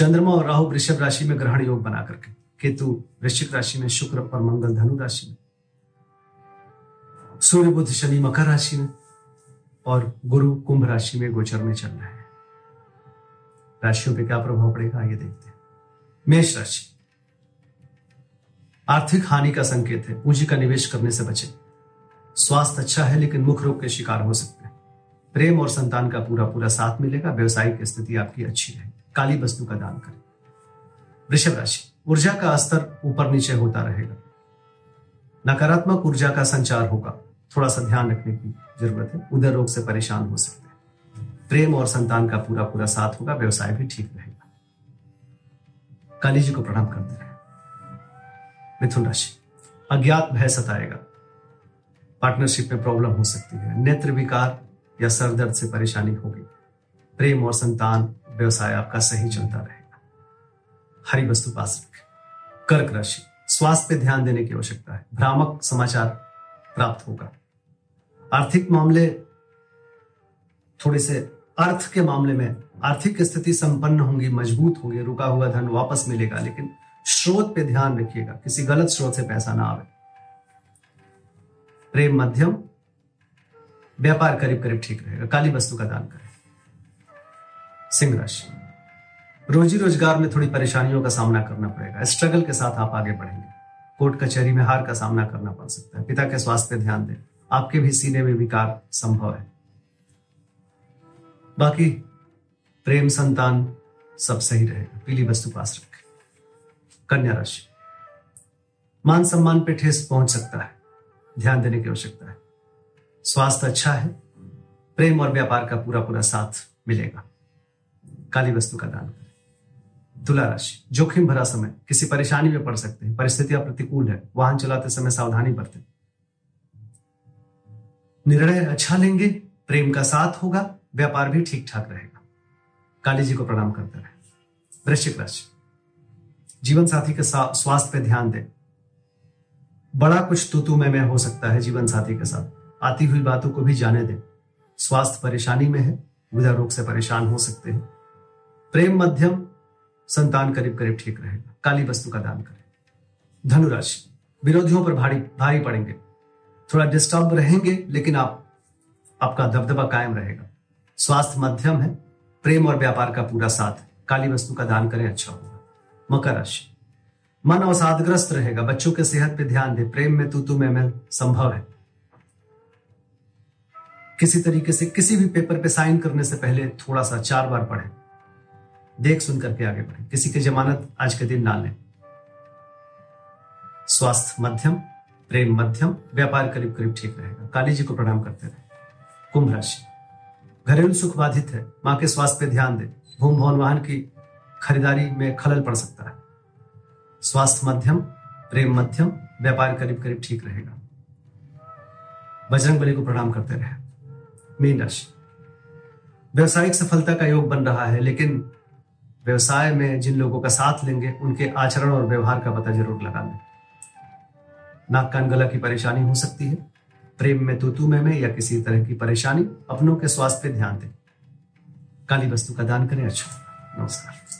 चंद्रमा और राहु वृषभ राशि में ग्रहण योग बना करके केतु वृश्चिक राशि में, शुक्र और मंगल धनु राशि में, सूर्य बुद्ध शनि मकर राशि में, और गुरु कुंभ राशि में गोचर में चल रहे हैं। राशियों पे क्या प्रभाव पड़ेगा, आइए देखते हैं। मेष राशि। आर्थिक हानि का संकेत है, पूंजी का निवेश करने से बचें। स्वास्थ्य अच्छा है, लेकिन मुख रोग के शिकार हो सकते हैं। प्रेम और संतान का पूरा पूरा साथ मिलेगा, व्यवसायिक स्थिति आपकी अच्छी रहेगी। काली वस्तु का दान करें। वृषभ राशि, ऊर्जा का स्तर ऊपर नीचे होता रहेगा। नकारात्मक ऊर्जा का संचार होगा। थोड़ा सा ध्यान रखने की ज़रूरत है। उदर रोग से परेशान हो सकते हैं। प्रेम और संतान का पूरा पूरा साथ होगा। व्यवसाय भी ठीक रहेगा। काली जी को प्रणाम करते रहे। मिथुन राशि, अज्ञात भय सताएगा। पार्टनरशिप में प्रॉब्लम हो सकती है। नेत्र विकार या सर दर्द से परेशानी होगी। प्रेम और संतान व्यवसाय आपका सही चलता रहेगा। हरी वस्तु पास रखें कर्क राशि, स्वास्थ्य पे ध्यान देने की आवश्यकता है। भ्रामक समाचार प्राप्त होगा। आर्थिक मामले थोड़े से अर्थ के मामले में आर्थिक स्थिति संपन्न होंगी, मज़बूत होगी, रुका हुआ धन वापस मिलेगा, लेकिन स्रोत पे ध्यान रखिएगा, किसी गलत स्रोत से पैसा ना आवे। प्रेम मध्यम, व्यापार करीब करीब ठीक रहेगा, काली वस्तु का दान करें। सिंह राशि। रोजी रोज़गार में थोड़ी परेशानियों का सामना करना पड़ेगा। स्ट्रगल के साथ आप आगे बढ़ेंगे। कोर्ट कचहरी में हार का सामना करना पड़ सकता है। पिता के स्वास्थ्य ध्यान दें। आपके भी सीने में विकार संभव है। बाकी प्रेम, संतान सब सही रहेगा। पीली वस्तु पास रखें। कन्या राशि। मान सम्मान पे ठेस पहुँच सकता है। ध्यान देने की आवश्यकता है। स्वास्थ्य अच्छा है। प्रेम और व्यापार का पूरा पूरा साथ मिलेगा। काली वस्तु का दान। करें तुला राशि जोखिम भरा समय किसी परेशानी में पड़ सकते हैं परिस्थितियाँ प्रतिकूल है वाहन चलाते समय सावधानी बरतें। निर्णय अच्छा लेंगे प्रेम का साथ होगा व्यापार भी ठीक ठाक रहेगा। काली जी को प्रणाम करते रहे। वृश्चिक राशि जीवन साथी के स्वास्थ्य पे ध्यान दें। बड़ा कुछ तू तू में, में हो सकता है जीवन साथी के साथ। आती हुई बातों को भी जाने दें। स्वास्थ्य परेशानी में है विधा रोग से परेशान हो सकते हैं। प्रेम मध्यम, संतान करीब करीब ठीक रहेगा। काली वस्तु का दान करें। धनुराशि, विरोधियों पर भारी भारी पड़ेंगे। थोड़ा डिस्टर्ब रहेंगे, लेकिन आप, आपका दबदबा कायम रहेगा। स्वास्थ्य मध्यम है, प्रेम और व्यापार का पूरा साथ काली वस्तु का दान करें अच्छा होगा। मकर राशि, मन अवसादग्रस्त रहेगा। बच्चों के सेहत पे ध्यान दे। प्रेम में तू तू में, मैं संभव है। किसी तरीके से किसी भी पेपर पे साइन करने से पहले थोड़ा सा चार बार पढ़ें। देख सुन करके आगे बढ़े। किसी की जमानत आज के दिन ना लें। स्वास्थ्य मध्यम, प्रेम मध्यम, व्यापार करीब करीब ठीक रहेगा। काली जी को प्रणाम करते रहे। कुंभ राशि। घरेलू सुख बाधित है। माँ के स्वास्थ्य पे ध्यान दे। भूम भवन वाहन की खरीदारी में खलल पड़ सकता है। स्वास्थ्य मध्यम, प्रेम मध्यम, व्यापार करीब करीब ठीक रहेगा। बजरंग बली को प्रणाम करते रहे। मीन राशि। व्यवसायिक सफलता का योग बन रहा है, लेकिन व्यवसाय में जिन लोगों का साथ लेंगे उनके आचरण और व्यवहार का पता ज़रूर लगा लें। नाक कान गला की परेशानी हो सकती है प्रेम में तूतू में, में या किसी तरह की परेशानी अपनों के स्वास्थ्य पे ध्यान दें। काली वस्तु का दान करें अच्छा। नमस्कार।